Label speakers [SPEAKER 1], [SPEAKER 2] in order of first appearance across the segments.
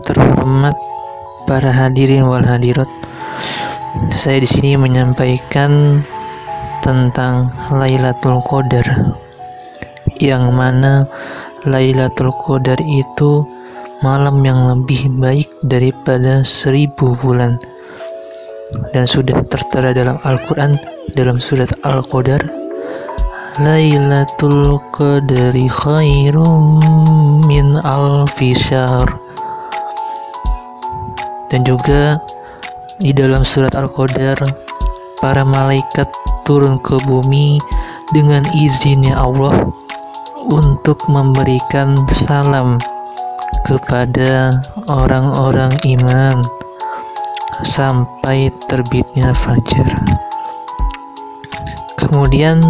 [SPEAKER 1] terhormat, para hadirin wal hadirat, saya di sini menyampaikan tentang Lailatul Qadar. Yang mana Lailatul Qadar itu malam yang lebih baik daripada seribu bulan dan sudah tertera dalam Al-Quran dalam surat Al-Qadar Lailatul Qadri khairum min alfi syahr dan juga di dalam surat Al-Qadar para malaikat turun ke bumi dengan izinnya Allah untuk memberikan salam kepada orang-orang iman sampai terbitnya fajar. Kemudian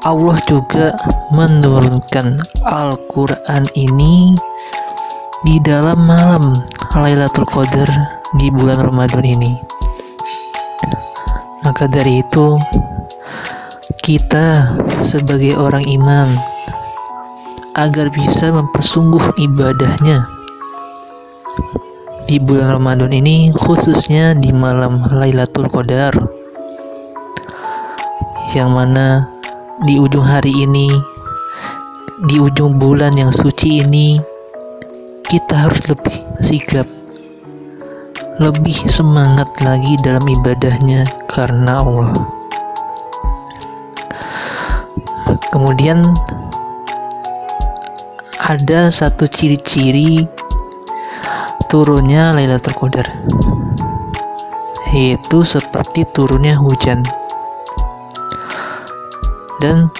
[SPEAKER 1] Allah juga menurunkan Al-Quran ini di dalam malam Lailatul Qadar di bulan Ramadan ini. Maka dari itu, kita sebagai orang iman agar bisa mempersungguh ibadahnya di bulan Ramadan ini khususnya di malam Lailatul Qadar yang mana di ujung hari ini di ujung bulan yang suci ini kita harus lebih sigap lebih semangat lagi dalam ibadahnya karena Allah. Kemudian ada satu ciri-ciri turunnya Lailatul Qadar yaitu seperti turunnya hujan. Dan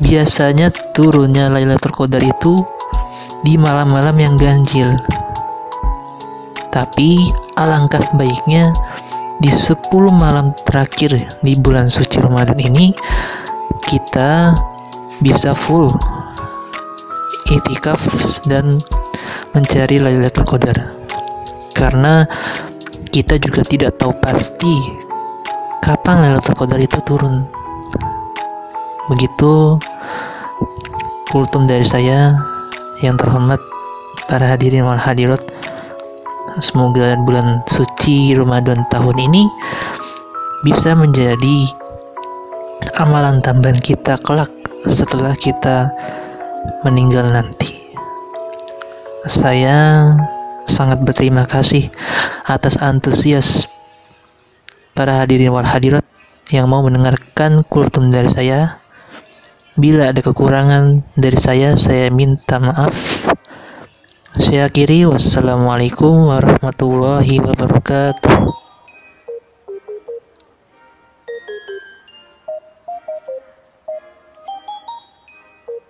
[SPEAKER 1] biasanya turunnya Lailatul Qadar itu di malam-malam yang ganjil. Tapi alangkah baiknya di 10 malam terakhir di bulan suci Ramadan ini kita bisa full itikaf dan mencari Lailatul Qadar. Karena kita juga tidak tahu pasti kapan Lailatul Qadar itu turun. Begitu kultum dari saya yang terhormat para hadirin wal hadirat semoga bulan suci Ramadan tahun ini bisa menjadi amalan tambahan kita kelak setelah kita meninggal nanti saya sangat berterima kasih atas antusias para hadirin wal hadirat yang mau mendengarkan kultum dari saya. Bila ada kekurangan dari saya, saya minta maaf. Saya akhiri wassalamualaikum warahmatullahi wabarakatuh.